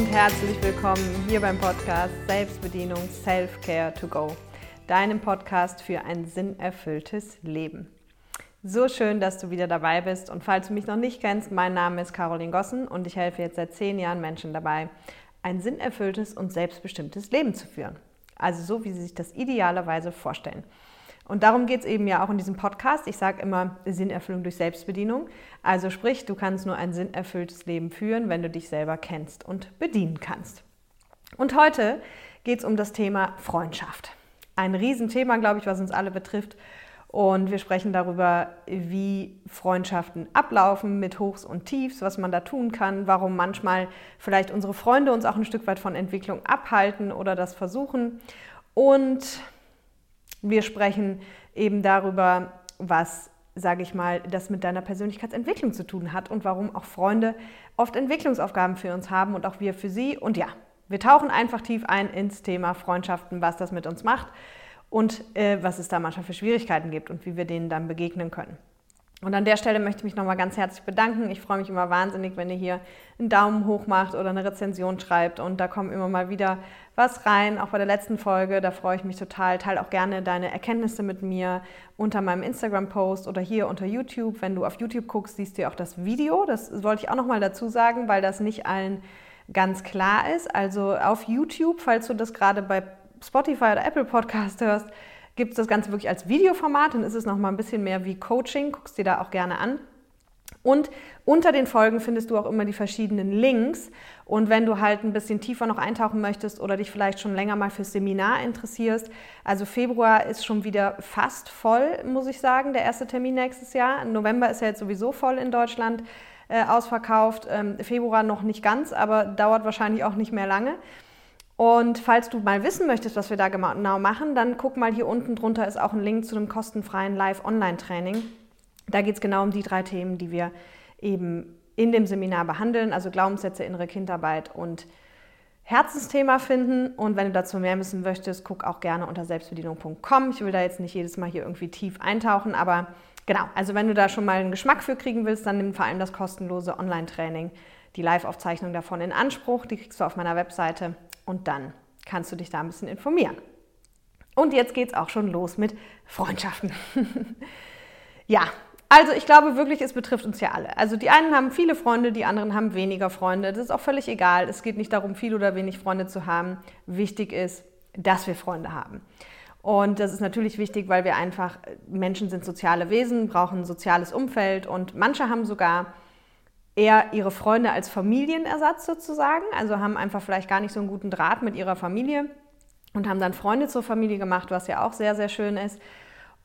und herzlich willkommen hier beim Podcast Selbstbedienung Self-Care to Go, deinem Podcast für ein sinnerfülltes Leben. So schön, dass du wieder dabei bist und falls du mich noch nicht kennst, mein Name ist Caroline Gossen und ich helfe jetzt seit zehn Jahren Menschen dabei, ein sinnerfülltes und selbstbestimmtes Leben zu führen. Also so, wie sie sich das idealerweise vorstellen. Und darum geht es eben ja auch in diesem Podcast. Ich sage immer Sinnerfüllung durch Selbstbedienung. Also sprich, du kannst nur ein sinnerfülltes Leben führen, wenn du dich selber kennst und bedienen kannst. Und heute geht es um das Thema Freundschaft. Ein Riesenthema, glaube ich, was uns alle betrifft. Und wir sprechen darüber, wie Freundschaften ablaufen mit Hochs und Tiefs, was man da tun kann, warum manchmal vielleicht unsere Freunde uns auch ein Stück weit von Entwicklung abhalten oder das versuchen. Und wir sprechen eben darüber, was, sage ich mal, das mit deiner Persönlichkeitsentwicklung zu tun hat und warum auch Freunde oft Entwicklungsaufgaben für uns haben und auch wir für sie. Und ja, wir tauchen einfach tief ein ins Thema Freundschaften, was das mit uns macht und äh, was es da manchmal für Schwierigkeiten gibt und wie wir denen dann begegnen können. Und an der Stelle möchte ich mich nochmal ganz herzlich bedanken. Ich freue mich immer wahnsinnig, wenn ihr hier einen Daumen hoch macht oder eine Rezension schreibt. Und da kommt immer mal wieder was rein, auch bei der letzten Folge. Da freue ich mich total. Teile auch gerne deine Erkenntnisse mit mir unter meinem Instagram-Post oder hier unter YouTube. Wenn du auf YouTube guckst, siehst du ja auch das Video. Das wollte ich auch nochmal dazu sagen, weil das nicht allen ganz klar ist. Also auf YouTube, falls du das gerade bei Spotify oder Apple Podcast hörst, gibt es das Ganze wirklich als Videoformat, dann ist es nochmal ein bisschen mehr wie Coaching, guckst dir da auch gerne an. Und unter den Folgen findest du auch immer die verschiedenen Links. Und wenn du halt ein bisschen tiefer noch eintauchen möchtest oder dich vielleicht schon länger mal fürs Seminar interessierst, also Februar ist schon wieder fast voll, muss ich sagen, der erste Termin nächstes Jahr. November ist ja jetzt sowieso voll in Deutschland äh, ausverkauft. Ähm, Februar noch nicht ganz, aber dauert wahrscheinlich auch nicht mehr lange. Und falls du mal wissen möchtest, was wir da genau machen, dann guck mal hier unten drunter ist auch ein Link zu einem kostenfreien Live-Online-Training. Da geht es genau um die drei Themen, die wir eben in dem Seminar behandeln, also Glaubenssätze, innere Kindarbeit und Herzensthema finden. Und wenn du dazu mehr wissen möchtest, guck auch gerne unter selbstbedienung.com. Ich will da jetzt nicht jedes Mal hier irgendwie tief eintauchen, aber genau, also wenn du da schon mal einen Geschmack für kriegen willst, dann nimm vor allem das kostenlose Online-Training, die Live-Aufzeichnung davon in Anspruch. Die kriegst du auf meiner Webseite und dann kannst du dich da ein bisschen informieren. Und jetzt geht es auch schon los mit Freundschaften. ja, also ich glaube wirklich, es betrifft uns ja alle. Also die einen haben viele Freunde, die anderen haben weniger Freunde. Das ist auch völlig egal. Es geht nicht darum, viel oder wenig Freunde zu haben. Wichtig ist, dass wir Freunde haben. Und das ist natürlich wichtig, weil wir einfach, Menschen sind soziale Wesen, brauchen ein soziales Umfeld und manche haben sogar eher ihre Freunde als Familienersatz sozusagen, also haben einfach vielleicht gar nicht so einen guten Draht mit ihrer Familie und haben dann Freunde zur Familie gemacht, was ja auch sehr, sehr schön ist.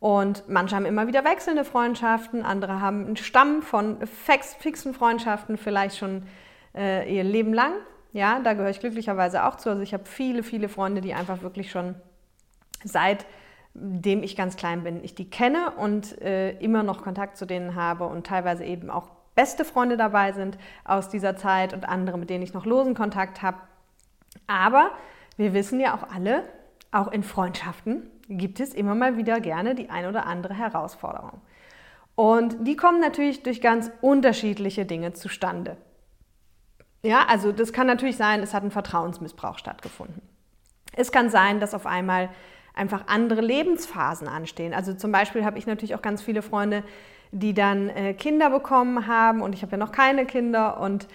Und manche haben immer wieder wechselnde Freundschaften, andere haben einen Stamm von fixen Freundschaften, vielleicht schon äh, ihr Leben lang. Ja, da gehöre ich glücklicherweise auch zu. Also ich habe viele, viele Freunde, die einfach wirklich schon seitdem ich ganz klein bin, ich die kenne und äh, immer noch Kontakt zu denen habe und teilweise eben auch beste Freunde dabei sind aus dieser Zeit und andere, mit denen ich noch losen Kontakt habe. Aber wir wissen ja auch alle, auch in Freundschaften gibt es immer mal wieder gerne die ein oder andere Herausforderung. Und die kommen natürlich durch ganz unterschiedliche Dinge zustande. Ja, also das kann natürlich sein, es hat ein Vertrauensmissbrauch stattgefunden. Es kann sein, dass auf einmal einfach andere Lebensphasen anstehen. Also zum Beispiel habe ich natürlich auch ganz viele Freunde, die dann äh, Kinder bekommen haben und ich habe ja noch keine Kinder und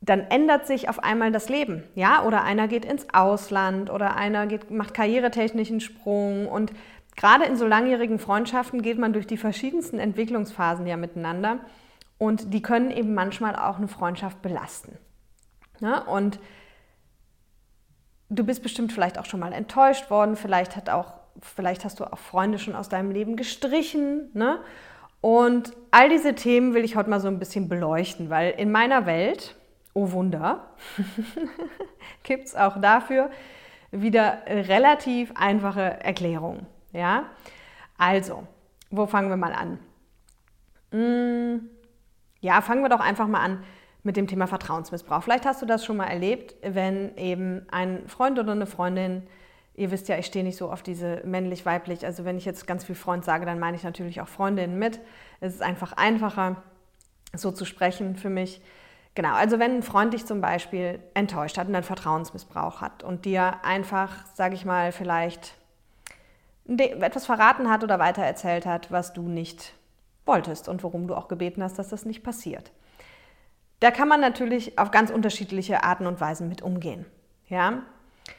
dann ändert sich auf einmal das Leben, ja? Oder einer geht ins Ausland oder einer geht, macht karrieretechnischen Sprung und gerade in so langjährigen Freundschaften geht man durch die verschiedensten Entwicklungsphasen ja miteinander und die können eben manchmal auch eine Freundschaft belasten. Ne? Und du bist bestimmt vielleicht auch schon mal enttäuscht worden, vielleicht hat auch, vielleicht hast du auch Freunde schon aus deinem Leben gestrichen, ne? Und all diese Themen will ich heute mal so ein bisschen beleuchten, weil in meiner Welt, oh Wunder, gibt es auch dafür wieder relativ einfache Erklärungen. Ja? Also, wo fangen wir mal an? Hm, ja, fangen wir doch einfach mal an mit dem Thema Vertrauensmissbrauch. Vielleicht hast du das schon mal erlebt, wenn eben ein Freund oder eine Freundin Ihr wisst ja, ich stehe nicht so auf diese männlich-weiblich. Also wenn ich jetzt ganz viel Freund sage, dann meine ich natürlich auch Freundinnen mit. Es ist einfach einfacher, so zu sprechen für mich. Genau, also wenn ein Freund dich zum Beispiel enttäuscht hat und einen Vertrauensmissbrauch hat und dir einfach, sage ich mal, vielleicht etwas verraten hat oder weitererzählt hat, was du nicht wolltest und worum du auch gebeten hast, dass das nicht passiert. Da kann man natürlich auf ganz unterschiedliche Arten und Weisen mit umgehen. Ja?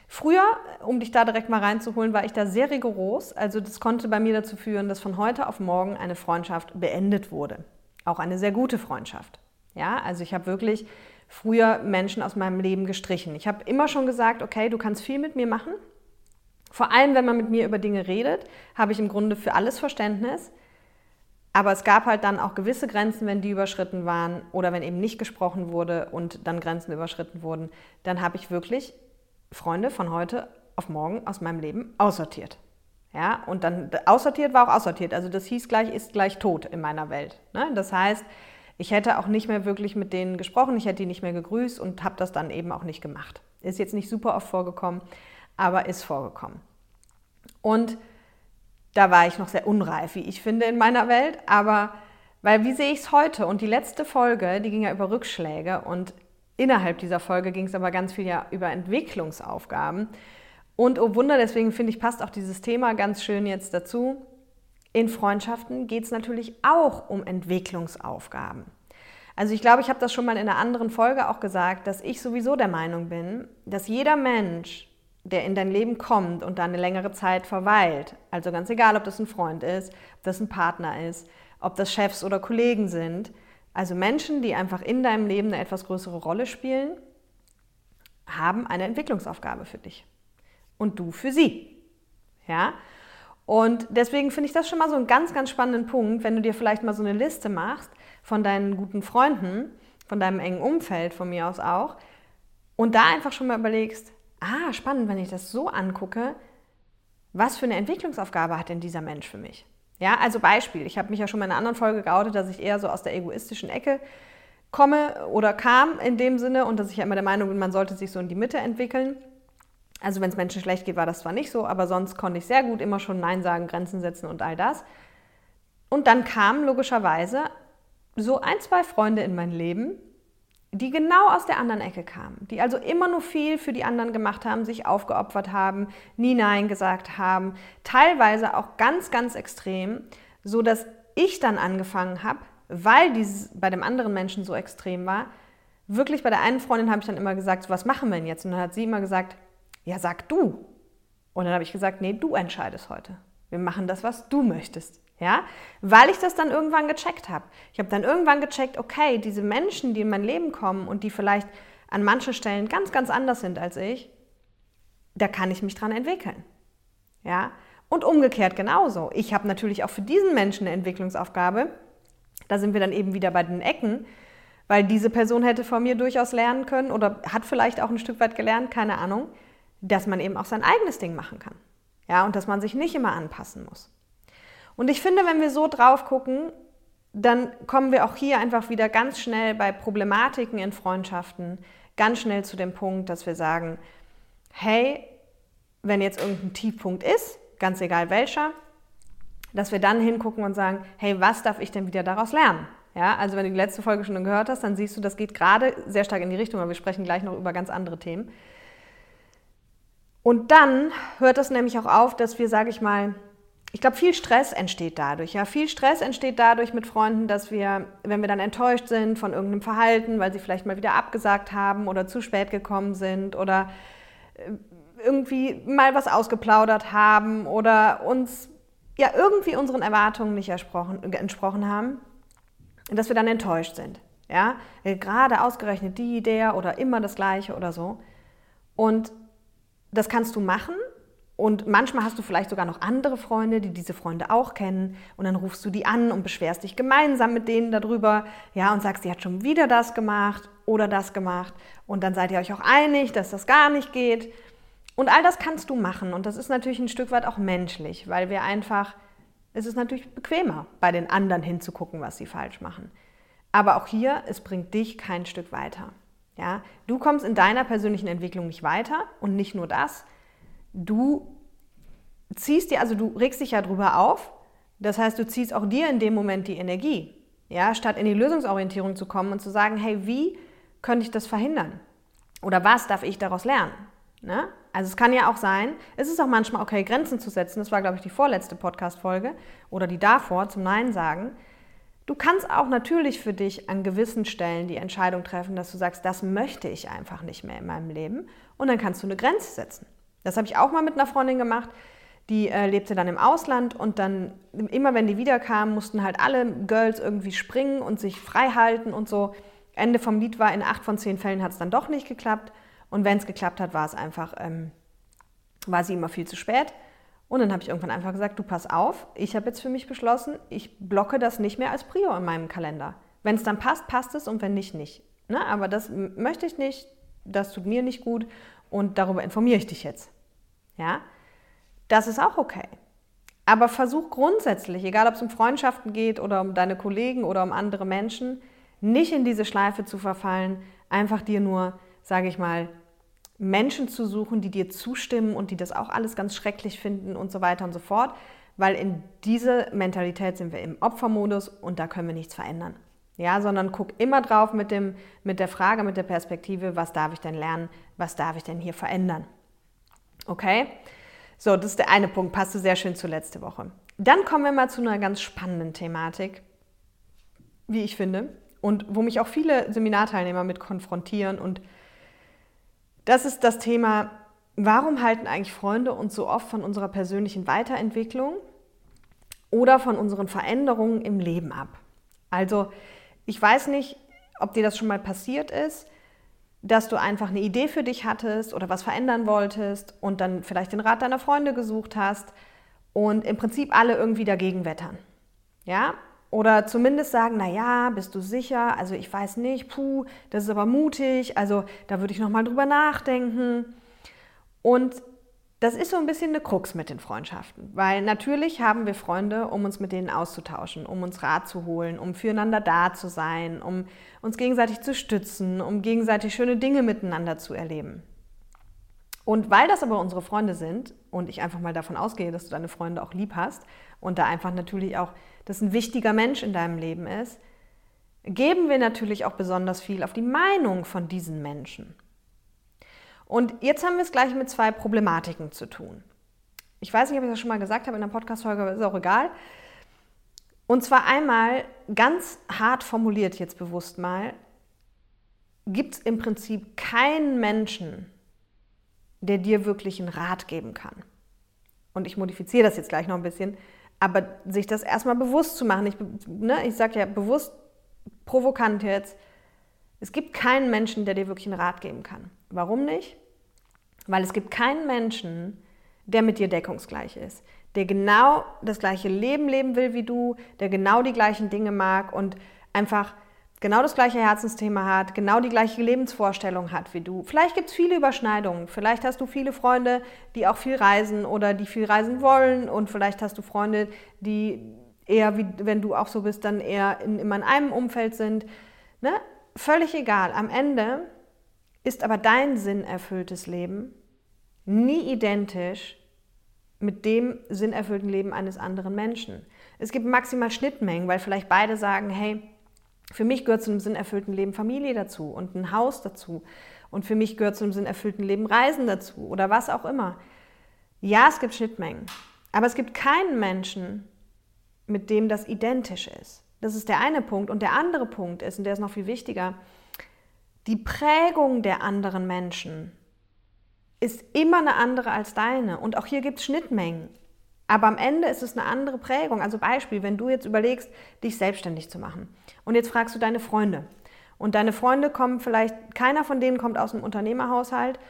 Früher, um dich da direkt mal reinzuholen, war ich da sehr rigoros. Also das konnte bei mir dazu führen, dass von heute auf morgen eine Freundschaft beendet wurde. Auch eine sehr gute Freundschaft. Ja, also ich habe wirklich früher Menschen aus meinem Leben gestrichen. Ich habe immer schon gesagt, okay, du kannst viel mit mir machen. Vor allem, wenn man mit mir über Dinge redet, habe ich im Grunde für alles Verständnis. Aber es gab halt dann auch gewisse Grenzen, wenn die überschritten waren oder wenn eben nicht gesprochen wurde und dann Grenzen überschritten wurden, dann habe ich wirklich Freunde von heute auf morgen aus meinem Leben aussortiert. Ja, und dann aussortiert war auch aussortiert. Also das hieß gleich, ist gleich tot in meiner Welt. Ne? Das heißt, ich hätte auch nicht mehr wirklich mit denen gesprochen, ich hätte die nicht mehr gegrüßt und habe das dann eben auch nicht gemacht. Ist jetzt nicht super oft vorgekommen, aber ist vorgekommen. Und da war ich noch sehr unreif, wie ich finde, in meiner Welt. Aber, weil wie sehe ich es heute? Und die letzte Folge, die ging ja über Rückschläge und innerhalb dieser Folge ging es aber ganz viel ja über Entwicklungsaufgaben. Und oh Wunder, deswegen finde ich, passt auch dieses Thema ganz schön jetzt dazu. In Freundschaften geht es natürlich auch um Entwicklungsaufgaben. Also ich glaube, ich habe das schon mal in einer anderen Folge auch gesagt, dass ich sowieso der Meinung bin, dass jeder Mensch der in dein Leben kommt und da eine längere Zeit verweilt, also ganz egal, ob das ein Freund ist, ob das ein Partner ist, ob das Chefs oder Kollegen sind, also Menschen, die einfach in deinem Leben eine etwas größere Rolle spielen, haben eine Entwicklungsaufgabe für dich und du für sie. Ja? Und deswegen finde ich das schon mal so einen ganz, ganz spannenden Punkt, wenn du dir vielleicht mal so eine Liste machst von deinen guten Freunden, von deinem engen Umfeld, von mir aus auch, und da einfach schon mal überlegst, ah, spannend, wenn ich das so angucke, was für eine Entwicklungsaufgabe hat denn dieser Mensch für mich? Ja, also Beispiel, ich habe mich ja schon mal in einer anderen Folge geoutet, dass ich eher so aus der egoistischen Ecke komme oder kam in dem Sinne und dass ich ja immer der Meinung bin, man sollte sich so in die Mitte entwickeln. Also wenn es Menschen schlecht geht, war das zwar nicht so, aber sonst konnte ich sehr gut immer schon Nein sagen, Grenzen setzen und all das. Und dann kamen logischerweise so ein, zwei Freunde in mein Leben, die genau aus der anderen Ecke kamen, die also immer nur viel für die anderen gemacht haben, sich aufgeopfert haben, nie Nein gesagt haben, teilweise auch ganz, ganz extrem, so dass ich dann angefangen habe, weil dieses bei dem anderen Menschen so extrem war, wirklich bei der einen Freundin habe ich dann immer gesagt, was machen wir denn jetzt? Und dann hat sie immer gesagt, ja, sag du. Und dann habe ich gesagt, nee, du entscheidest heute. Wir machen das, was du möchtest. Ja, weil ich das dann irgendwann gecheckt habe. Ich habe dann irgendwann gecheckt, okay, diese Menschen, die in mein Leben kommen und die vielleicht an manchen Stellen ganz, ganz anders sind als ich, da kann ich mich dran entwickeln. Ja, und umgekehrt genauso. Ich habe natürlich auch für diesen Menschen eine Entwicklungsaufgabe. Da sind wir dann eben wieder bei den Ecken, weil diese Person hätte von mir durchaus lernen können oder hat vielleicht auch ein Stück weit gelernt, keine Ahnung, dass man eben auch sein eigenes Ding machen kann. Ja, und dass man sich nicht immer anpassen muss. Und ich finde, wenn wir so drauf gucken, dann kommen wir auch hier einfach wieder ganz schnell bei Problematiken in Freundschaften ganz schnell zu dem Punkt, dass wir sagen, hey, wenn jetzt irgendein Tiefpunkt ist, ganz egal welcher, dass wir dann hingucken und sagen, hey, was darf ich denn wieder daraus lernen? Ja, also wenn du die letzte Folge schon gehört hast, dann siehst du, das geht gerade sehr stark in die Richtung, aber wir sprechen gleich noch über ganz andere Themen. Und dann hört es nämlich auch auf, dass wir, sage ich mal, ich glaube, viel Stress entsteht dadurch. Ja, viel Stress entsteht dadurch mit Freunden, dass wir, wenn wir dann enttäuscht sind von irgendeinem Verhalten, weil sie vielleicht mal wieder abgesagt haben oder zu spät gekommen sind oder äh, irgendwie mal was ausgeplaudert haben oder uns ja irgendwie unseren Erwartungen nicht entsprochen haben, dass wir dann enttäuscht sind. Ja, gerade ausgerechnet die, der oder immer das Gleiche oder so. Und das kannst du machen, und manchmal hast du vielleicht sogar noch andere Freunde, die diese Freunde auch kennen. Und dann rufst du die an und beschwerst dich gemeinsam mit denen darüber. Ja, und sagst, sie hat schon wieder das gemacht oder das gemacht. Und dann seid ihr euch auch einig, dass das gar nicht geht. Und all das kannst du machen. Und das ist natürlich ein Stück weit auch menschlich, weil wir einfach, es ist natürlich bequemer, bei den anderen hinzugucken, was sie falsch machen. Aber auch hier, es bringt dich kein Stück weiter. Ja, du kommst in deiner persönlichen Entwicklung nicht weiter und nicht nur das, du ziehst dir, also du regst dich ja drüber auf, das heißt, du ziehst auch dir in dem Moment die Energie. Ja, statt in die Lösungsorientierung zu kommen und zu sagen, hey, wie könnte ich das verhindern? Oder was darf ich daraus lernen? Ne? Also es kann ja auch sein, es ist auch manchmal okay, Grenzen zu setzen. Das war, glaube ich, die vorletzte Podcast-Folge oder die davor zum Nein sagen. Du kannst auch natürlich für dich an gewissen Stellen die Entscheidung treffen, dass du sagst, das möchte ich einfach nicht mehr in meinem Leben. Und dann kannst du eine Grenze setzen. Das habe ich auch mal mit einer Freundin gemacht. Die äh, lebte dann im Ausland und dann immer, wenn die wiederkamen, mussten halt alle Girls irgendwie springen und sich frei halten und so. Ende vom Lied war, in acht von zehn Fällen hat es dann doch nicht geklappt. Und wenn es geklappt hat, war es einfach, ähm, war sie immer viel zu spät. Und dann habe ich irgendwann einfach gesagt, du pass auf, ich habe jetzt für mich beschlossen, ich blocke das nicht mehr als Prio in meinem Kalender. Wenn es dann passt, passt es und wenn nicht, nicht. Ne? Aber das möchte ich nicht, das tut mir nicht gut und darüber informiere ich dich jetzt. Ja, das ist auch okay. Aber versuch grundsätzlich, egal ob es um Freundschaften geht oder um deine Kollegen oder um andere Menschen, nicht in diese Schleife zu verfallen, einfach dir nur, sage ich mal, Menschen zu suchen, die dir zustimmen und die das auch alles ganz schrecklich finden und so weiter und so fort, weil in diese Mentalität sind wir im Opfermodus und da können wir nichts verändern. Ja, sondern guck immer drauf mit, dem, mit der Frage, mit der Perspektive, was darf ich denn lernen, was darf ich denn hier verändern. Okay? So, das ist der eine Punkt, passte sehr schön zur letzte Woche. Dann kommen wir mal zu einer ganz spannenden Thematik, wie ich finde, und wo mich auch viele Seminarteilnehmer mit konfrontieren und das ist das Thema, warum halten eigentlich Freunde uns so oft von unserer persönlichen Weiterentwicklung oder von unseren Veränderungen im Leben ab? Also ich weiß nicht, ob dir das schon mal passiert ist, dass du einfach eine Idee für dich hattest oder was verändern wolltest und dann vielleicht den Rat deiner Freunde gesucht hast und im Prinzip alle irgendwie dagegen wettern. Ja? Oder zumindest sagen, na ja, bist du sicher? Also ich weiß nicht, puh, das ist aber mutig, also da würde ich nochmal drüber nachdenken. Und das ist so ein bisschen eine Krux mit den Freundschaften, weil natürlich haben wir Freunde, um uns mit denen auszutauschen, um uns Rat zu holen, um füreinander da zu sein, um uns gegenseitig zu stützen, um gegenseitig schöne Dinge miteinander zu erleben. Und weil das aber unsere Freunde sind und ich einfach mal davon ausgehe, dass du deine Freunde auch lieb hast und da einfach natürlich auch das ein wichtiger Mensch in deinem Leben ist, geben wir natürlich auch besonders viel auf die Meinung von diesen Menschen. Und jetzt haben wir es gleich mit zwei Problematiken zu tun. Ich weiß nicht, ob ich das schon mal gesagt habe in der Podcast-Folge, aber ist auch egal. Und zwar einmal ganz hart formuliert, jetzt bewusst mal, gibt es im Prinzip keinen Menschen, der dir wirklich einen Rat geben kann. Und ich modifiziere das jetzt gleich noch ein bisschen, aber sich das erstmal bewusst zu machen. Ich, ne, ich sage ja bewusst, provokant jetzt, es gibt keinen Menschen, der dir wirklich einen Rat geben kann. Warum nicht? Weil es gibt keinen Menschen, der mit dir deckungsgleich ist, der genau das gleiche Leben leben will wie du, der genau die gleichen Dinge mag und einfach genau das gleiche Herzensthema hat, genau die gleiche Lebensvorstellung hat wie du. Vielleicht gibt es viele Überschneidungen. Vielleicht hast du viele Freunde, die auch viel reisen oder die viel reisen wollen. Und vielleicht hast du Freunde, die eher, wie wenn du auch so bist, dann eher in, immer in einem Umfeld sind. Ne? Völlig egal. Am Ende ist aber dein sinnerfülltes Leben nie identisch mit dem sinnerfüllten Leben eines anderen Menschen. Es gibt maximal Schnittmengen, weil vielleicht beide sagen, hey, für mich gehört zu einem sinnerfüllten Leben Familie dazu und ein Haus dazu. Und für mich gehört zu einem sinnerfüllten Leben Reisen dazu oder was auch immer. Ja, es gibt Schnittmengen. Aber es gibt keinen Menschen, mit dem das identisch ist. Das ist der eine Punkt. Und der andere Punkt ist, und der ist noch viel wichtiger, die Prägung der anderen Menschen ist immer eine andere als deine. Und auch hier gibt es Schnittmengen. Aber am Ende ist es eine andere Prägung. Also Beispiel, wenn du jetzt überlegst, dich selbstständig zu machen und jetzt fragst du deine Freunde und deine Freunde kommen vielleicht, keiner von denen kommt aus einem Unternehmerhaushalt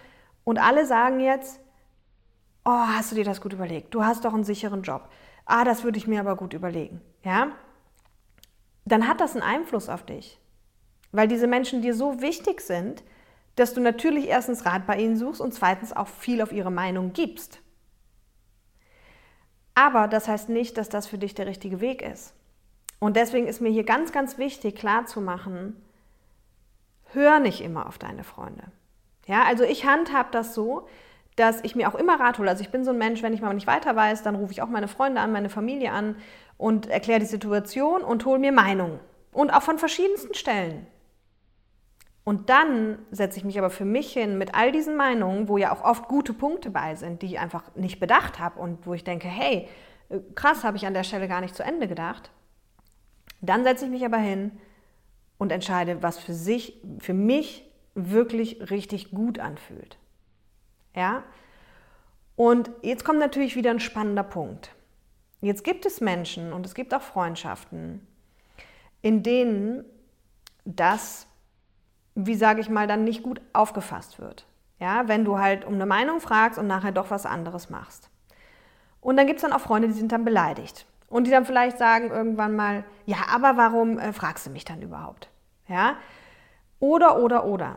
und alle sagen jetzt, oh, hast du dir das gut überlegt? Du hast doch einen sicheren Job. Ah, das würde ich mir aber gut überlegen. Ja? Dann hat das einen Einfluss auf dich, weil diese Menschen dir so wichtig sind, dass du natürlich erstens Rat bei ihnen suchst und zweitens auch viel auf ihre Meinung gibst. Aber das heißt nicht, dass das für dich der richtige Weg ist. Und deswegen ist mir hier ganz, ganz wichtig klarzumachen, hör nicht immer auf deine Freunde. Ja, also ich handhab das so, dass ich mir auch immer Rat hole. Also ich bin so ein Mensch, wenn ich mal nicht weiter weiß, dann rufe ich auch meine Freunde an, meine Familie an und erkläre die Situation und hole mir Meinungen. Und auch von verschiedensten Stellen. Und dann setze ich mich aber für mich hin mit all diesen Meinungen, wo ja auch oft gute Punkte bei sind, die ich einfach nicht bedacht habe und wo ich denke, hey, äh, krass, habe ich an der Stelle gar nicht zu Ende gedacht. Dann setze ich mich aber hin und entscheide, was für sich, für mich wirklich richtig gut anfühlt. Ja? Und jetzt kommt natürlich wieder ein spannender Punkt. Jetzt gibt es Menschen und es gibt auch Freundschaften, in denen das, wie sage ich mal, dann nicht gut aufgefasst wird. Ja, wenn du halt um eine Meinung fragst und nachher doch was anderes machst. Und dann gibt es dann auch Freunde, die sind dann beleidigt. Und die dann vielleicht sagen irgendwann mal, ja, aber warum äh, fragst du mich dann überhaupt? Ja? Oder, oder, oder.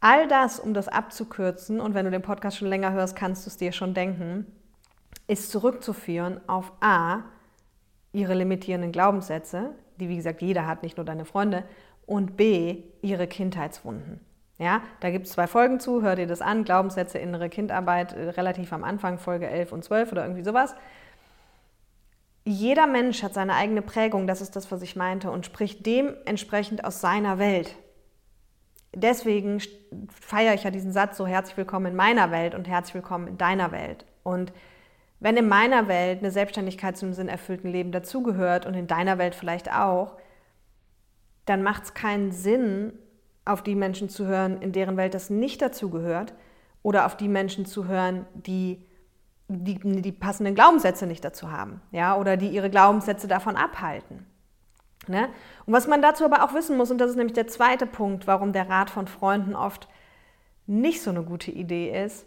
All das, um das abzukürzen, und wenn du den Podcast schon länger hörst, kannst du es dir schon denken, ist zurückzuführen auf A, ihre limitierenden Glaubenssätze, die wie gesagt jeder hat, nicht nur deine Freunde, und B, ihre Kindheitswunden. Ja, da gibt es zwei Folgen zu, hör dir das an, Glaubenssätze, innere Kindarbeit, äh, relativ am Anfang, Folge 11 und 12 oder irgendwie sowas. Jeder Mensch hat seine eigene Prägung, das ist das, was ich meinte, und spricht dementsprechend aus seiner Welt. Deswegen feiere ich ja diesen Satz so, herzlich willkommen in meiner Welt und herzlich willkommen in deiner Welt. Und wenn in meiner Welt eine Selbstständigkeit zum sinnerfüllten Leben dazugehört und in deiner Welt vielleicht auch, dann macht es keinen Sinn, auf die Menschen zu hören, in deren Welt das nicht dazugehört, oder auf die Menschen zu hören, die die, die passenden Glaubenssätze nicht dazu haben, ja, oder die ihre Glaubenssätze davon abhalten. Ne? Und was man dazu aber auch wissen muss, und das ist nämlich der zweite Punkt, warum der Rat von Freunden oft nicht so eine gute Idee ist,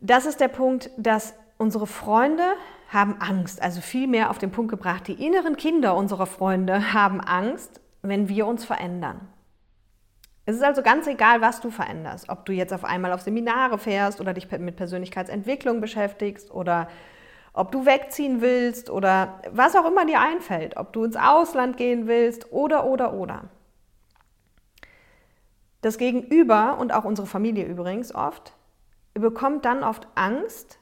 das ist der Punkt, dass unsere Freunde haben Angst, also vielmehr auf den Punkt gebracht, die inneren Kinder unserer Freunde haben Angst, wenn wir uns verändern. Es ist also ganz egal, was du veränderst, ob du jetzt auf einmal auf Seminare fährst oder dich mit Persönlichkeitsentwicklung beschäftigst oder ob du wegziehen willst oder was auch immer dir einfällt, ob du ins Ausland gehen willst oder oder oder. Das Gegenüber und auch unsere Familie übrigens oft bekommt dann oft Angst,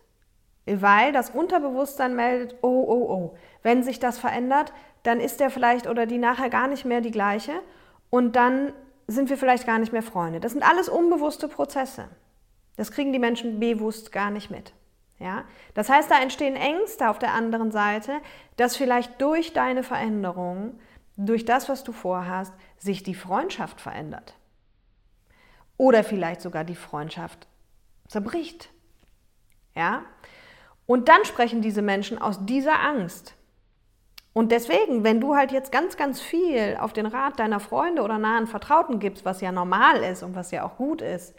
weil das Unterbewusstsein meldet, oh, oh, oh, wenn sich das verändert, dann ist der vielleicht oder die nachher gar nicht mehr die gleiche und dann sind wir vielleicht gar nicht mehr Freunde. Das sind alles unbewusste Prozesse. Das kriegen die Menschen bewusst gar nicht mit. Ja? Das heißt, da entstehen Ängste auf der anderen Seite, dass vielleicht durch deine Veränderung, durch das, was du vorhast, sich die Freundschaft verändert. Oder vielleicht sogar die Freundschaft zerbricht. Ja? Und dann sprechen diese Menschen aus dieser Angst. Und deswegen, wenn du halt jetzt ganz, ganz viel auf den Rat deiner Freunde oder nahen Vertrauten gibst, was ja normal ist und was ja auch gut ist,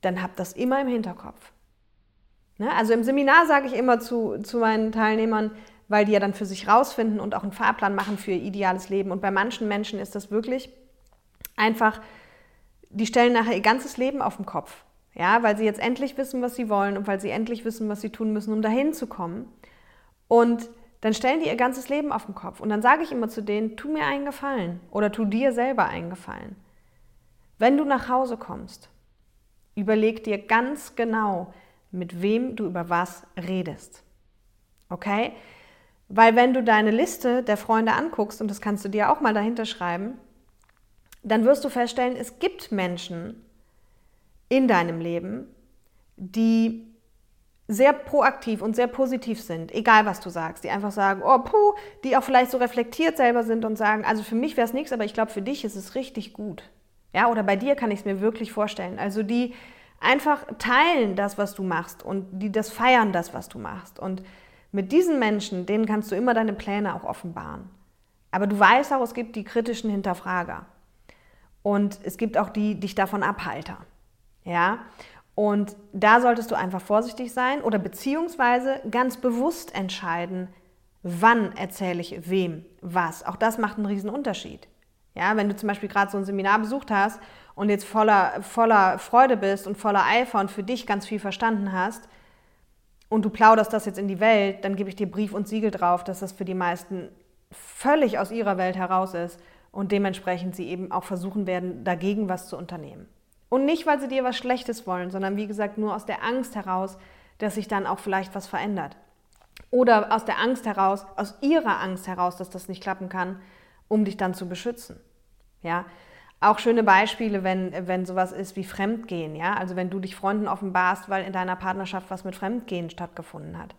dann hab das immer im Hinterkopf. Ne? Also im Seminar sage ich immer zu, zu meinen Teilnehmern, weil die ja dann für sich rausfinden und auch einen Fahrplan machen für ihr ideales Leben. Und bei manchen Menschen ist das wirklich einfach, die stellen nachher ihr ganzes Leben auf den Kopf. Ja, weil sie jetzt endlich wissen, was sie wollen und weil sie endlich wissen, was sie tun müssen, um dahin zu kommen. Und dann stellen die ihr ganzes Leben auf den Kopf. Und dann sage ich immer zu denen, tu mir einen Gefallen oder tu dir selber einen Gefallen. Wenn du nach Hause kommst, überleg dir ganz genau, mit wem du über was redest. Okay? Weil wenn du deine Liste der Freunde anguckst, und das kannst du dir auch mal dahinter schreiben, dann wirst du feststellen, es gibt Menschen in deinem Leben, die sehr proaktiv und sehr positiv sind, egal was du sagst, die einfach sagen, oh puh, die auch vielleicht so reflektiert selber sind und sagen, also für mich wäre es nichts, aber ich glaube, für dich ist es richtig gut. Ja, oder bei dir kann ich es mir wirklich vorstellen. Also die einfach teilen das, was du machst und die das feiern, das, was du machst. Und mit diesen Menschen, denen kannst du immer deine Pläne auch offenbaren. Aber du weißt auch, es gibt die kritischen Hinterfrager. Und es gibt auch die dich davon Abhalter. Ja? Und da solltest du einfach vorsichtig sein oder beziehungsweise ganz bewusst entscheiden, wann erzähle ich wem was. Auch das macht einen riesen Unterschied. Ja, wenn du zum Beispiel gerade so ein Seminar besucht hast und jetzt voller, voller Freude bist und voller Eifer und für dich ganz viel verstanden hast und du plauderst das jetzt in die Welt, dann gebe ich dir Brief und Siegel drauf, dass das für die meisten völlig aus ihrer Welt heraus ist und dementsprechend sie eben auch versuchen werden, dagegen was zu unternehmen. Und nicht, weil sie dir was Schlechtes wollen, sondern wie gesagt nur aus der Angst heraus, dass sich dann auch vielleicht was verändert. Oder aus der Angst heraus, aus ihrer Angst heraus, dass das nicht klappen kann, um dich dann zu beschützen. Ja, auch schöne Beispiele, wenn, wenn sowas ist wie Fremdgehen, ja. Also wenn du dich Freunden offenbarst, weil in deiner Partnerschaft was mit Fremdgehen stattgefunden hat.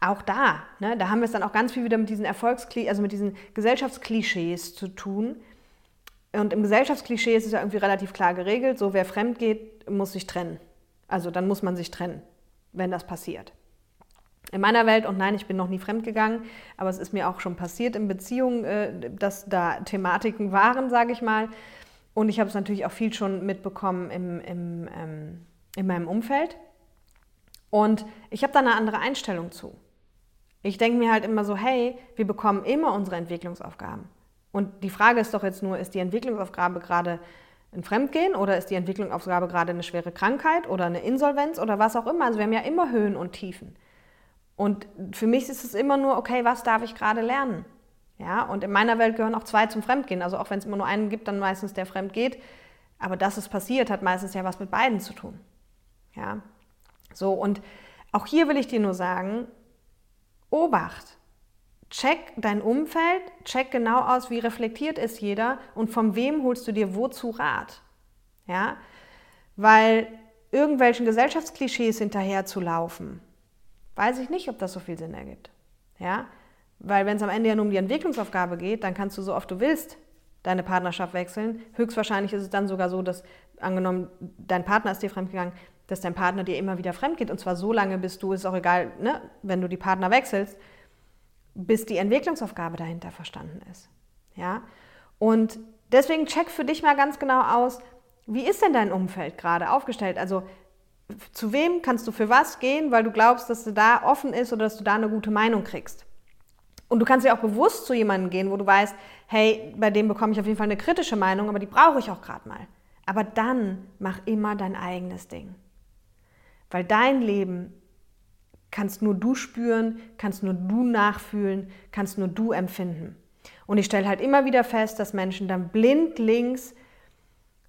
Auch da, ne, da haben wir es dann auch ganz viel wieder mit diesen Erfolgsklischees, also mit diesen Gesellschaftsklischees zu tun. Und im Gesellschaftsklischee ist es ja irgendwie relativ klar geregelt, so wer fremd geht, muss sich trennen. Also dann muss man sich trennen, wenn das passiert. In meiner Welt, und nein, ich bin noch nie fremd gegangen, aber es ist mir auch schon passiert in Beziehungen, äh, dass da Thematiken waren, sage ich mal. Und ich habe es natürlich auch viel schon mitbekommen im, im, ähm, in meinem Umfeld. Und ich habe da eine andere Einstellung zu. Ich denke mir halt immer so, hey, wir bekommen immer unsere Entwicklungsaufgaben. Und die Frage ist doch jetzt nur, ist die Entwicklungsaufgabe gerade ein Fremdgehen oder ist die Entwicklungsaufgabe gerade eine schwere Krankheit oder eine Insolvenz oder was auch immer? Also wir haben ja immer Höhen und Tiefen. Und für mich ist es immer nur, okay, was darf ich gerade lernen? Ja, und in meiner Welt gehören auch zwei zum Fremdgehen. Also auch wenn es immer nur einen gibt, dann meistens der fremd geht. Aber dass es passiert, hat meistens ja was mit beiden zu tun. Ja, so und auch hier will ich dir nur sagen, Obacht. Check dein Umfeld, check genau aus, wie reflektiert ist jeder und von wem holst du dir wozu Rat. Ja, weil irgendwelchen Gesellschaftsklischees hinterher zu laufen, weiß ich nicht, ob das so viel Sinn ergibt. Ja? Weil wenn es am Ende ja nur um die Entwicklungsaufgabe geht, dann kannst du so oft du willst deine Partnerschaft wechseln. Höchstwahrscheinlich ist es dann sogar so, dass angenommen, dein Partner ist dir fremdgegangen, dass dein Partner dir immer wieder fremd geht. Und zwar so lange, bis du, ist auch egal, ne, wenn du die Partner wechselst, bis die Entwicklungsaufgabe dahinter verstanden ist. Ja? Und deswegen check für dich mal ganz genau aus, wie ist denn dein Umfeld gerade aufgestellt? Also zu wem kannst du für was gehen, weil du glaubst, dass du da offen ist oder dass du da eine gute Meinung kriegst. Und du kannst ja auch bewusst zu jemandem gehen, wo du weißt, hey, bei dem bekomme ich auf jeden Fall eine kritische Meinung, aber die brauche ich auch gerade mal. Aber dann mach immer dein eigenes Ding. Weil dein Leben kannst nur du spüren, kannst nur du nachfühlen, kannst nur du empfinden. Und ich stelle halt immer wieder fest, dass Menschen dann blindlings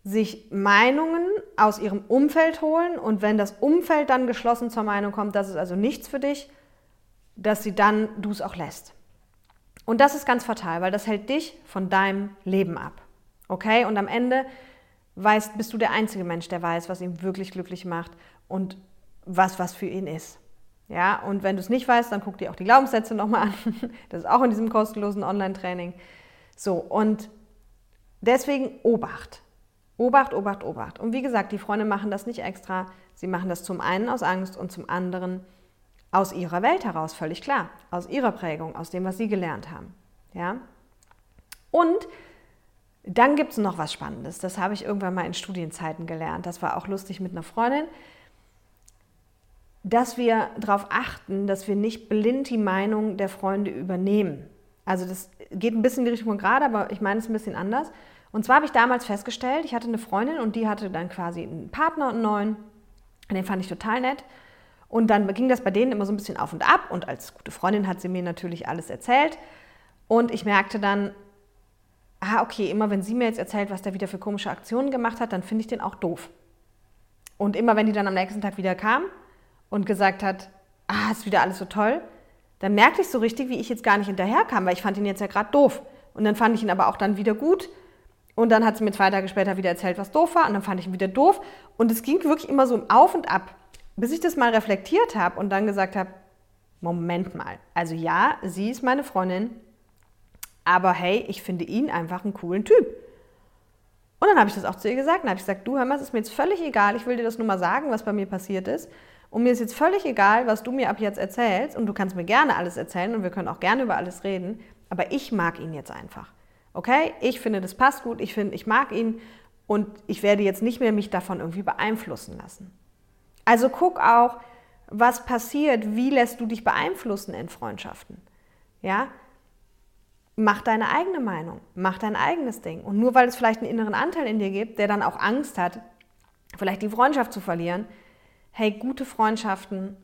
sich Meinungen aus ihrem Umfeld holen und wenn das Umfeld dann geschlossen zur Meinung kommt, das ist also nichts für dich, dass sie dann du es auch lässt. Und das ist ganz fatal, weil das hält dich von deinem Leben ab. Okay? Und am Ende weißt, bist du der einzige Mensch, der weiß, was ihn wirklich glücklich macht und was was für ihn ist. Ja, und wenn du es nicht weißt, dann guck dir auch die Glaubenssätze nochmal an. Das ist auch in diesem kostenlosen Online-Training. So, und deswegen Obacht. Obacht, Obacht, Obacht. Und wie gesagt, die Freunde machen das nicht extra. Sie machen das zum einen aus Angst und zum anderen aus ihrer Welt heraus, völlig klar. Aus ihrer Prägung, aus dem, was sie gelernt haben. Ja? Und dann gibt es noch was Spannendes. Das habe ich irgendwann mal in Studienzeiten gelernt. Das war auch lustig mit einer Freundin. Dass wir darauf achten, dass wir nicht blind die Meinung der Freunde übernehmen. Also das geht ein bisschen in die Richtung gerade, aber ich meine es ein bisschen anders. Und zwar habe ich damals festgestellt, ich hatte eine Freundin und die hatte dann quasi einen Partner, einen neuen. Den fand ich total nett. Und dann ging das bei denen immer so ein bisschen auf und ab. Und als gute Freundin hat sie mir natürlich alles erzählt. Und ich merkte dann, ah, okay, immer wenn sie mir jetzt erzählt, was der wieder für komische Aktionen gemacht hat, dann finde ich den auch doof. Und immer wenn die dann am nächsten Tag wieder kam und gesagt hat, ah, ist wieder alles so toll, dann merkte ich so richtig, wie ich jetzt gar nicht hinterherkam, weil ich fand ihn jetzt ja gerade doof. Und dann fand ich ihn aber auch dann wieder gut und dann hat sie mir zwei Tage später wieder erzählt, was doof war. Und dann fand ich ihn wieder doof. Und es ging wirklich immer so Auf und Ab, bis ich das mal reflektiert habe und dann gesagt habe, Moment mal. Also ja, sie ist meine Freundin, aber hey, ich finde ihn einfach einen coolen Typ. Und dann habe ich das auch zu ihr gesagt. Dann habe ich gesagt, du hör mal, es ist mir jetzt völlig egal. Ich will dir das nur mal sagen, was bei mir passiert ist. Und mir ist jetzt völlig egal, was du mir ab jetzt erzählst. Und du kannst mir gerne alles erzählen und wir können auch gerne über alles reden. Aber ich mag ihn jetzt einfach. Okay, ich finde, das passt gut, ich finde, ich mag ihn und ich werde jetzt nicht mehr mich davon irgendwie beeinflussen lassen. Also guck auch, was passiert, wie lässt du dich beeinflussen in Freundschaften. Ja? Mach deine eigene Meinung, mach dein eigenes Ding. Und nur weil es vielleicht einen inneren Anteil in dir gibt, der dann auch Angst hat, vielleicht die Freundschaft zu verlieren, hey, gute Freundschaften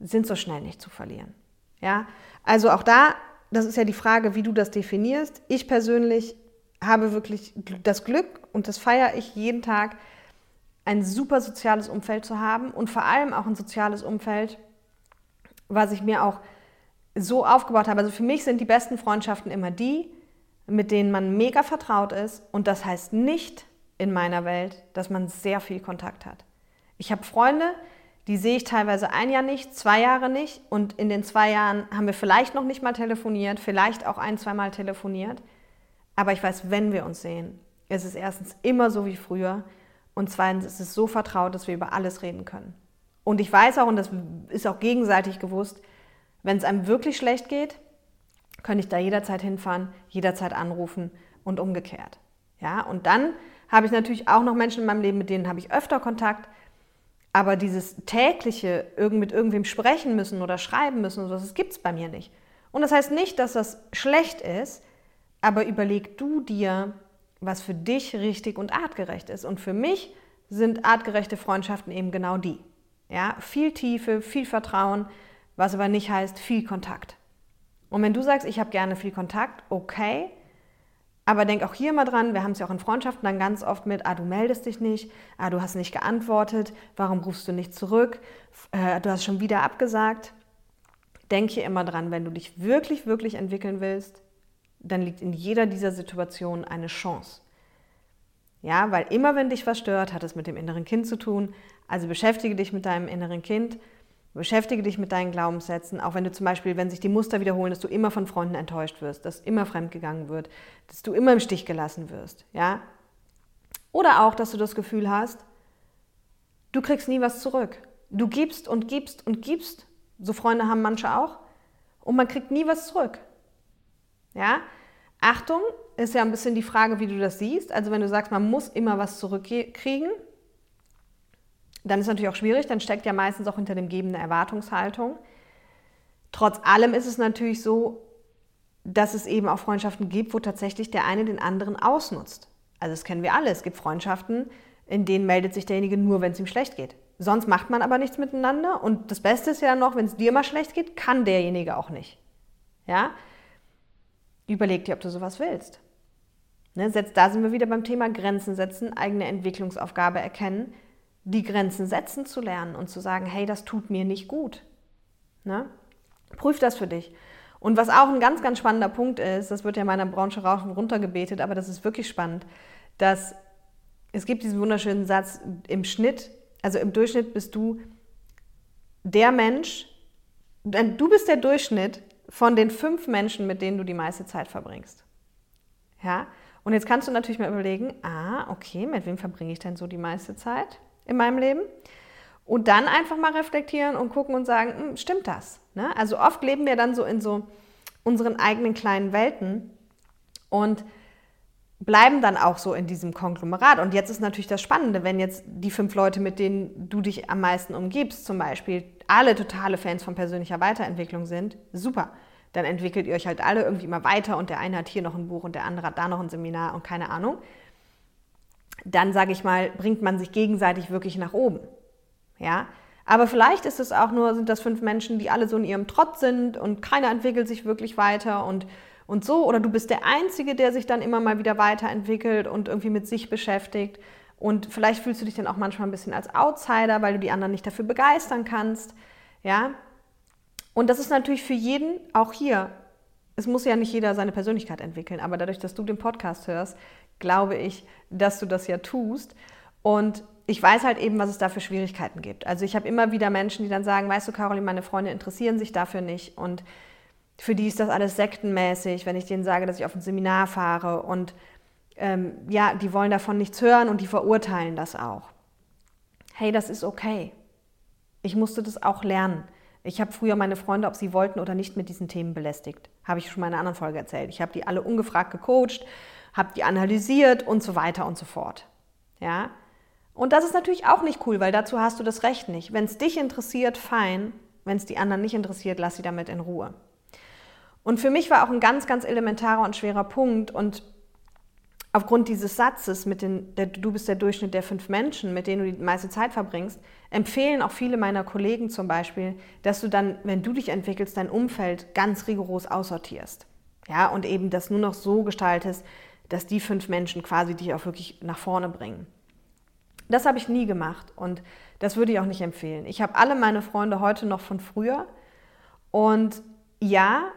sind so schnell nicht zu verlieren. Ja? Also auch da das ist ja die Frage, wie du das definierst. Ich persönlich habe wirklich das Glück und das feiere ich jeden Tag, ein super soziales Umfeld zu haben und vor allem auch ein soziales Umfeld, was ich mir auch so aufgebaut habe. Also für mich sind die besten Freundschaften immer die, mit denen man mega vertraut ist. Und das heißt nicht in meiner Welt, dass man sehr viel Kontakt hat. Ich habe Freunde, die sehe ich teilweise ein Jahr nicht, zwei Jahre nicht. Und in den zwei Jahren haben wir vielleicht noch nicht mal telefoniert, vielleicht auch ein, zweimal telefoniert. Aber ich weiß, wenn wir uns sehen, ist es erstens immer so wie früher. Und zweitens ist es so vertraut, dass wir über alles reden können. Und ich weiß auch, und das ist auch gegenseitig gewusst, wenn es einem wirklich schlecht geht, kann ich da jederzeit hinfahren, jederzeit anrufen und umgekehrt. Ja, und dann habe ich natürlich auch noch Menschen in meinem Leben, mit denen habe ich öfter Kontakt. Aber dieses tägliche mit irgendwem sprechen müssen oder schreiben müssen, das gibt es bei mir nicht. Und das heißt nicht, dass das schlecht ist, aber überleg du dir, was für dich richtig und artgerecht ist. Und für mich sind artgerechte Freundschaften eben genau die. Ja, viel Tiefe, viel Vertrauen, was aber nicht heißt viel Kontakt. Und wenn du sagst, ich habe gerne viel Kontakt, okay, aber denk auch hier mal dran, wir haben es ja auch in Freundschaften dann ganz oft mit, ah, du meldest dich nicht, ah, du hast nicht geantwortet, warum rufst du nicht zurück, äh, du hast schon wieder abgesagt. Denk hier immer dran, wenn du dich wirklich, wirklich entwickeln willst, dann liegt in jeder dieser Situationen eine Chance. Ja, weil immer wenn dich was stört, hat es mit dem inneren Kind zu tun. Also beschäftige dich mit deinem inneren Kind Beschäftige dich mit deinen Glaubenssätzen, auch wenn du zum Beispiel, wenn sich die Muster wiederholen, dass du immer von Freunden enttäuscht wirst, dass immer fremdgegangen wird, dass du immer im Stich gelassen wirst, ja? Oder auch, dass du das Gefühl hast, du kriegst nie was zurück. Du gibst und gibst und gibst. So Freunde haben manche auch. Und man kriegt nie was zurück. Ja? Achtung, ist ja ein bisschen die Frage, wie du das siehst. Also wenn du sagst, man muss immer was zurückkriegen, dann ist es natürlich auch schwierig, dann steckt ja meistens auch hinter dem Geben eine Erwartungshaltung. Trotz allem ist es natürlich so, dass es eben auch Freundschaften gibt, wo tatsächlich der eine den anderen ausnutzt. Also das kennen wir alle. Es gibt Freundschaften, in denen meldet sich derjenige nur, wenn es ihm schlecht geht. Sonst macht man aber nichts miteinander. Und das Beste ist ja noch, wenn es dir mal schlecht geht, kann derjenige auch nicht. Ja? Überleg dir, ob du sowas willst. Ne, da sind wir wieder beim Thema Grenzen setzen, eigene Entwicklungsaufgabe erkennen die Grenzen setzen zu lernen und zu sagen, hey, das tut mir nicht gut. Ne? Prüf das für dich. Und was auch ein ganz, ganz spannender Punkt ist, das wird ja in meiner Branche rauf und runter gebetet, aber das ist wirklich spannend, dass es gibt diesen wunderschönen Satz, im Schnitt, also im Durchschnitt bist du der Mensch, du bist der Durchschnitt von den fünf Menschen, mit denen du die meiste Zeit verbringst. Ja? Und jetzt kannst du natürlich mal überlegen, ah, okay, mit wem verbringe ich denn so die meiste Zeit? In meinem Leben. Und dann einfach mal reflektieren und gucken und sagen, hm, stimmt das? Ne? Also oft leben wir dann so in so unseren eigenen kleinen Welten und bleiben dann auch so in diesem Konglomerat. Und jetzt ist natürlich das Spannende, wenn jetzt die fünf Leute, mit denen du dich am meisten umgibst, zum Beispiel, alle totale Fans von persönlicher Weiterentwicklung sind, super. Dann entwickelt ihr euch halt alle irgendwie immer weiter und der eine hat hier noch ein Buch und der andere hat da noch ein Seminar und keine Ahnung dann sage ich mal, bringt man sich gegenseitig wirklich nach oben. Ja? Aber vielleicht ist es auch nur, sind das fünf Menschen, die alle so in ihrem Trott sind und keiner entwickelt sich wirklich weiter und, und so. Oder du bist der Einzige, der sich dann immer mal wieder weiterentwickelt und irgendwie mit sich beschäftigt. Und vielleicht fühlst du dich dann auch manchmal ein bisschen als Outsider, weil du die anderen nicht dafür begeistern kannst. Ja? Und das ist natürlich für jeden, auch hier, es muss ja nicht jeder seine Persönlichkeit entwickeln, aber dadurch, dass du den Podcast hörst, glaube ich, dass du das ja tust. Und ich weiß halt eben, was es da für Schwierigkeiten gibt. Also ich habe immer wieder Menschen, die dann sagen, weißt du, Caroline, meine Freunde interessieren sich dafür nicht und für die ist das alles sektenmäßig, wenn ich denen sage, dass ich auf ein Seminar fahre und ähm, ja, die wollen davon nichts hören und die verurteilen das auch. Hey, das ist okay. Ich musste das auch lernen. Ich habe früher meine Freunde, ob sie wollten oder nicht, mit diesen Themen belästigt. Habe ich schon mal in einer anderen Folge erzählt. Ich habe die alle ungefragt gecoacht habe die analysiert und so weiter und so fort. Ja? Und das ist natürlich auch nicht cool, weil dazu hast du das Recht nicht. Wenn es dich interessiert, fein. Wenn es die anderen nicht interessiert, lass sie damit in Ruhe. Und für mich war auch ein ganz, ganz elementarer und schwerer Punkt und aufgrund dieses Satzes, mit den, der, du bist der Durchschnitt der fünf Menschen, mit denen du die meiste Zeit verbringst, empfehlen auch viele meiner Kollegen zum Beispiel, dass du dann, wenn du dich entwickelst, dein Umfeld ganz rigoros aussortierst. Ja, und eben das nur noch so gestaltest, dass die fünf Menschen quasi dich auch wirklich nach vorne bringen. Das habe ich nie gemacht und das würde ich auch nicht empfehlen. Ich habe alle meine Freunde heute noch von früher und ja,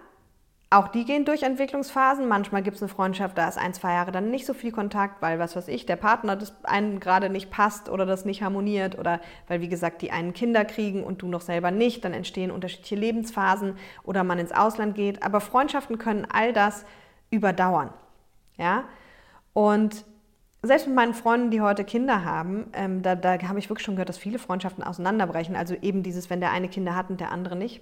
auch die gehen durch Entwicklungsphasen. Manchmal gibt es eine Freundschaft, da ist ein, zwei Jahre dann nicht so viel Kontakt, weil, was weiß ich, der Partner das einen gerade nicht passt oder das nicht harmoniert oder weil, wie gesagt, die einen Kinder kriegen und du noch selber nicht. Dann entstehen unterschiedliche Lebensphasen oder man ins Ausland geht. Aber Freundschaften können all das überdauern. Ja? Und selbst mit meinen Freunden, die heute Kinder haben, ähm, da, da habe ich wirklich schon gehört, dass viele Freundschaften auseinanderbrechen. Also eben dieses, wenn der eine Kinder hat und der andere nicht,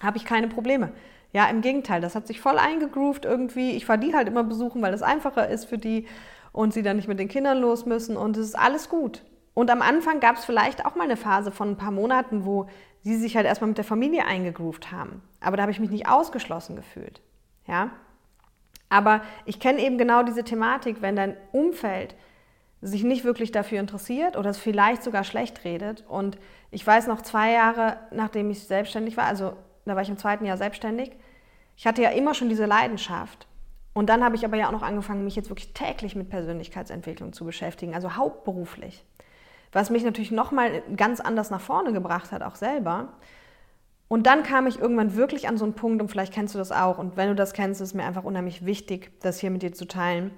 habe ich keine Probleme. Ja, im Gegenteil, das hat sich voll eingegroovt irgendwie. Ich fahre die halt immer besuchen, weil es einfacher ist für die und sie dann nicht mit den Kindern los müssen und es ist alles gut. Und am Anfang gab es vielleicht auch mal eine Phase von ein paar Monaten, wo sie sich halt erstmal mit der Familie eingegroovt haben. Aber da habe ich mich nicht ausgeschlossen gefühlt. Ja? Aber ich kenne eben genau diese Thematik, wenn dein Umfeld sich nicht wirklich dafür interessiert oder es vielleicht sogar schlecht redet. Und ich weiß noch zwei Jahre, nachdem ich selbstständig war, also da war ich im zweiten Jahr selbstständig, ich hatte ja immer schon diese Leidenschaft. Und dann habe ich aber ja auch noch angefangen, mich jetzt wirklich täglich mit Persönlichkeitsentwicklung zu beschäftigen, also hauptberuflich. Was mich natürlich nochmal ganz anders nach vorne gebracht hat, auch selber. Und dann kam ich irgendwann wirklich an so einen Punkt, und vielleicht kennst du das auch, und wenn du das kennst, ist es mir einfach unheimlich wichtig, das hier mit dir zu teilen.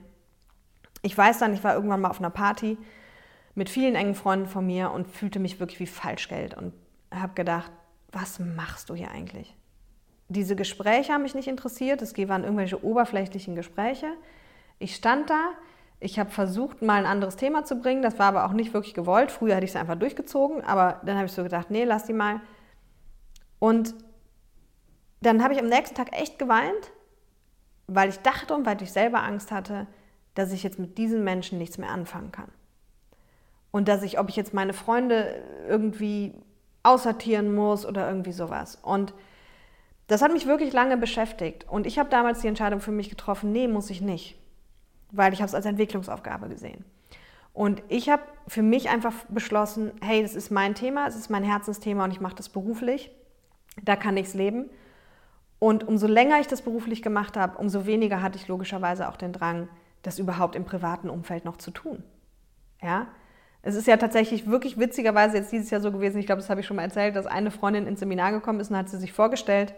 Ich weiß dann, ich war irgendwann mal auf einer Party mit vielen engen Freunden von mir und fühlte mich wirklich wie Falschgeld und habe gedacht, was machst du hier eigentlich? Diese Gespräche haben mich nicht interessiert, es waren irgendwelche oberflächlichen Gespräche. Ich stand da, ich habe versucht, mal ein anderes Thema zu bringen, das war aber auch nicht wirklich gewollt. Früher hätte ich es einfach durchgezogen, aber dann habe ich so gedacht, nee, lass die mal. Und dann habe ich am nächsten Tag echt geweint, weil ich dachte und weil ich selber Angst hatte, dass ich jetzt mit diesen Menschen nichts mehr anfangen kann. Und dass ich, ob ich jetzt meine Freunde irgendwie aussortieren muss oder irgendwie sowas. Und das hat mich wirklich lange beschäftigt. Und ich habe damals die Entscheidung für mich getroffen, nee, muss ich nicht. Weil ich habe es als Entwicklungsaufgabe gesehen. Und ich habe für mich einfach beschlossen, hey, das ist mein Thema, es ist mein Herzensthema und ich mache das beruflich. Da kann ich es leben. Und umso länger ich das beruflich gemacht habe, umso weniger hatte ich logischerweise auch den Drang, das überhaupt im privaten Umfeld noch zu tun. Ja? Es ist ja tatsächlich wirklich witzigerweise jetzt dieses Jahr so gewesen, ich glaube, das habe ich schon mal erzählt, dass eine Freundin ins Seminar gekommen ist und hat sie sich vorgestellt.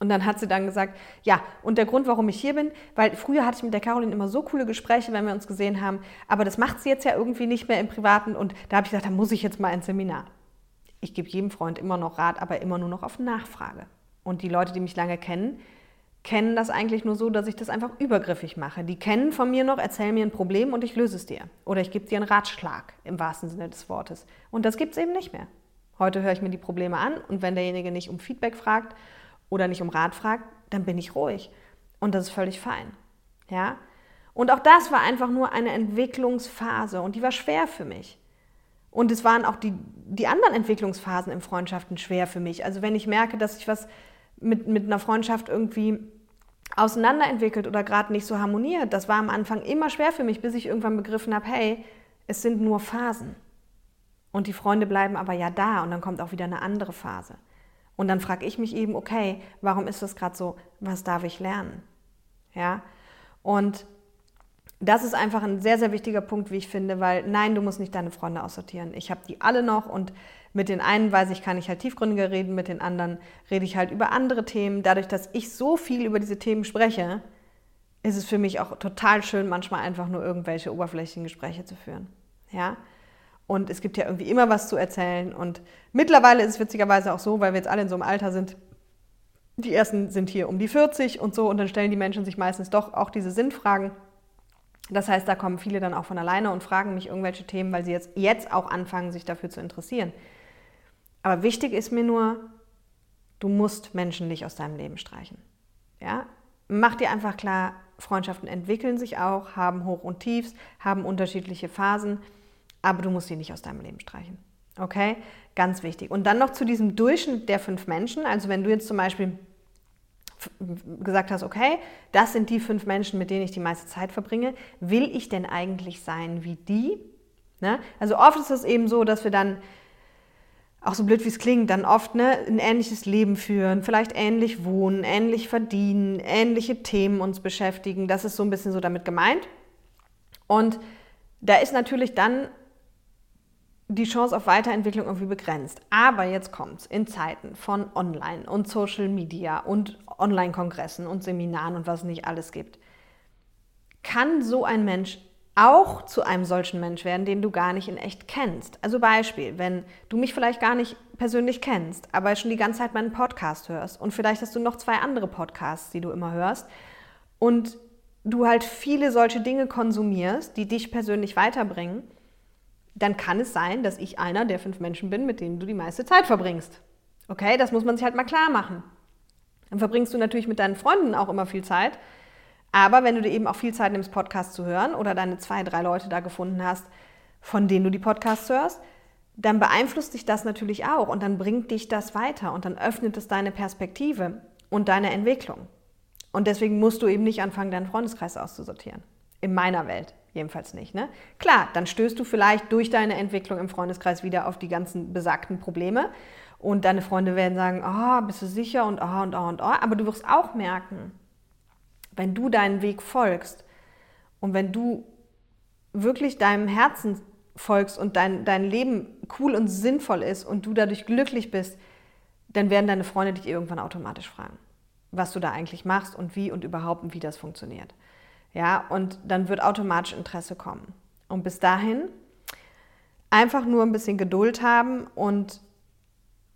Und dann hat sie dann gesagt, ja, und der Grund, warum ich hier bin, weil früher hatte ich mit der Caroline immer so coole Gespräche, wenn wir uns gesehen haben, aber das macht sie jetzt ja irgendwie nicht mehr im Privaten und da habe ich gesagt, da muss ich jetzt mal ins Seminar ich gebe jedem Freund immer noch Rat, aber immer nur noch auf Nachfrage. Und die Leute, die mich lange kennen, kennen das eigentlich nur so, dass ich das einfach übergriffig mache. Die kennen von mir noch, erzählen mir ein Problem und ich löse es dir. Oder ich gebe dir einen Ratschlag im wahrsten Sinne des Wortes. Und das gibt es eben nicht mehr. Heute höre ich mir die Probleme an und wenn derjenige nicht um Feedback fragt oder nicht um Rat fragt, dann bin ich ruhig. Und das ist völlig fein. Ja? Und auch das war einfach nur eine Entwicklungsphase und die war schwer für mich. Und es waren auch die, die anderen Entwicklungsphasen in Freundschaften schwer für mich. Also wenn ich merke, dass sich was mit, mit einer Freundschaft irgendwie auseinanderentwickelt oder gerade nicht so harmoniert, das war am Anfang immer schwer für mich, bis ich irgendwann begriffen habe, hey, es sind nur Phasen. Und die Freunde bleiben aber ja da und dann kommt auch wieder eine andere Phase. Und dann frage ich mich eben, okay, warum ist das gerade so? Was darf ich lernen? Ja? Und das ist einfach ein sehr, sehr wichtiger Punkt, wie ich finde, weil nein, du musst nicht deine Freunde aussortieren. Ich habe die alle noch und mit den einen weiß ich, kann ich halt tiefgründiger reden, mit den anderen rede ich halt über andere Themen. Dadurch, dass ich so viel über diese Themen spreche, ist es für mich auch total schön, manchmal einfach nur irgendwelche oberflächlichen Gespräche zu führen. Ja? Und es gibt ja irgendwie immer was zu erzählen. Und mittlerweile ist es witzigerweise auch so, weil wir jetzt alle in so einem Alter sind, die ersten sind hier um die 40 und so, und dann stellen die Menschen sich meistens doch auch diese Sinnfragen. Das heißt, da kommen viele dann auch von alleine und fragen mich irgendwelche Themen, weil sie jetzt, jetzt auch anfangen, sich dafür zu interessieren. Aber wichtig ist mir nur, du musst Menschen nicht aus deinem Leben streichen. Ja? Mach dir einfach klar, Freundschaften entwickeln sich auch, haben Hoch und Tiefs, haben unterschiedliche Phasen, aber du musst sie nicht aus deinem Leben streichen. Okay? Ganz wichtig. Und dann noch zu diesem Durchschnitt der fünf Menschen. Also wenn du jetzt zum Beispiel gesagt hast, okay, das sind die fünf Menschen, mit denen ich die meiste Zeit verbringe, will ich denn eigentlich sein wie die? Ne? Also oft ist es eben so, dass wir dann, auch so blöd wie es klingt, dann oft ne, ein ähnliches Leben führen, vielleicht ähnlich wohnen, ähnlich verdienen, ähnliche Themen uns beschäftigen. Das ist so ein bisschen so damit gemeint. Und da ist natürlich dann die Chance auf Weiterentwicklung irgendwie begrenzt. Aber jetzt kommt's in Zeiten von Online und Social Media und Online-Kongressen und Seminaren und was es nicht alles gibt. Kann so ein Mensch auch zu einem solchen Mensch werden, den du gar nicht in echt kennst. Also Beispiel, wenn du mich vielleicht gar nicht persönlich kennst, aber schon die ganze Zeit meinen Podcast hörst und vielleicht hast du noch zwei andere Podcasts, die du immer hörst und du halt viele solche Dinge konsumierst, die dich persönlich weiterbringen, dann kann es sein, dass ich einer der fünf Menschen bin, mit denen du die meiste Zeit verbringst. Okay, das muss man sich halt mal klar machen. Dann verbringst du natürlich mit deinen Freunden auch immer viel Zeit. Aber wenn du dir eben auch viel Zeit nimmst, Podcast zu hören oder deine zwei, drei Leute da gefunden hast, von denen du die Podcasts hörst, dann beeinflusst dich das natürlich auch und dann bringt dich das weiter und dann öffnet es deine Perspektive und deine Entwicklung. Und deswegen musst du eben nicht anfangen, deinen Freundeskreis auszusortieren. In meiner Welt jedenfalls nicht. Ne? Klar, dann stößt du vielleicht durch deine Entwicklung im Freundeskreis wieder auf die ganzen besagten Probleme und deine Freunde werden sagen, oh, bist du sicher und oh und oh und oh. Aber du wirst auch merken, wenn du deinen Weg folgst und wenn du wirklich deinem Herzen folgst und dein, dein Leben cool und sinnvoll ist und du dadurch glücklich bist, dann werden deine Freunde dich irgendwann automatisch fragen, was du da eigentlich machst und wie und überhaupt und wie das funktioniert. Ja, und dann wird automatisch Interesse kommen. Und bis dahin einfach nur ein bisschen Geduld haben und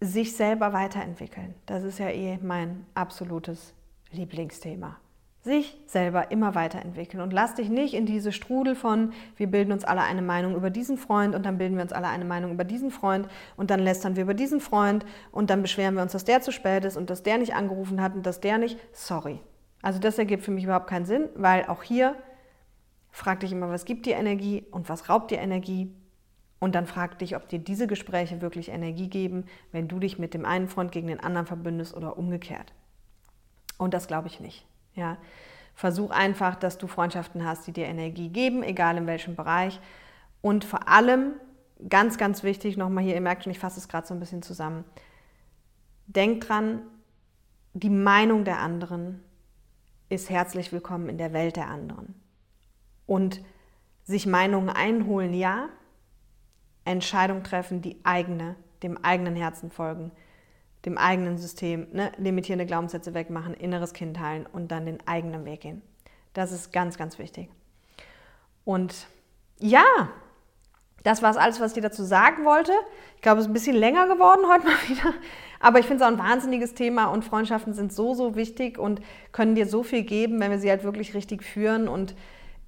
sich selber weiterentwickeln. Das ist ja eh mein absolutes Lieblingsthema sich selber immer weiterentwickeln und lass dich nicht in diese Strudel von, wir bilden uns alle eine Meinung über diesen Freund und dann bilden wir uns alle eine Meinung über diesen Freund und dann lästern wir über diesen Freund und dann beschweren wir uns, dass der zu spät ist und dass der nicht angerufen hat und dass der nicht. Sorry. Also das ergibt für mich überhaupt keinen Sinn, weil auch hier frag dich immer, was gibt dir Energie und was raubt dir Energie. Und dann frag dich, ob dir diese Gespräche wirklich Energie geben, wenn du dich mit dem einen Freund gegen den anderen verbündest oder umgekehrt. Und das glaube ich nicht. Ja, versuch einfach, dass du Freundschaften hast, die dir Energie geben, egal in welchem Bereich. Und vor allem, ganz, ganz wichtig, nochmal hier, ihr merkt schon, ich fasse es gerade so ein bisschen zusammen. Denk dran, die Meinung der anderen ist herzlich willkommen in der Welt der anderen. Und sich Meinungen einholen, ja, Entscheidung treffen, die eigene, dem eigenen Herzen folgen dem eigenen System, ne, limitierende Glaubenssätze wegmachen, inneres Kind heilen und dann den eigenen Weg gehen. Das ist ganz, ganz wichtig. Und ja, das war es alles, was ich dir dazu sagen wollte. Ich glaube, es ist ein bisschen länger geworden heute mal wieder. Aber ich finde es auch ein wahnsinniges Thema und Freundschaften sind so, so wichtig und können dir so viel geben, wenn wir sie halt wirklich richtig führen und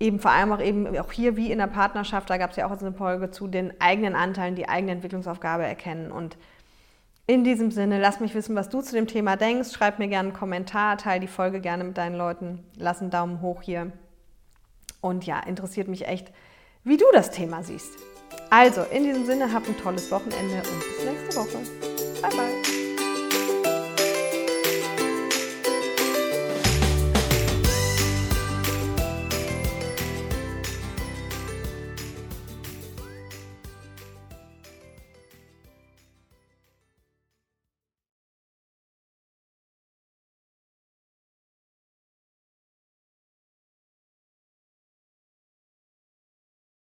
eben vor allem auch eben auch hier wie in der Partnerschaft, da gab es ja auch eine Folge zu den eigenen Anteilen, die eigene Entwicklungsaufgabe erkennen und in diesem Sinne, lass mich wissen, was du zu dem Thema denkst. Schreib mir gerne einen Kommentar, teile die Folge gerne mit deinen Leuten. Lass einen Daumen hoch hier. Und ja, interessiert mich echt, wie du das Thema siehst. Also, in diesem Sinne, hab ein tolles Wochenende und bis nächste Woche. Bye, bye.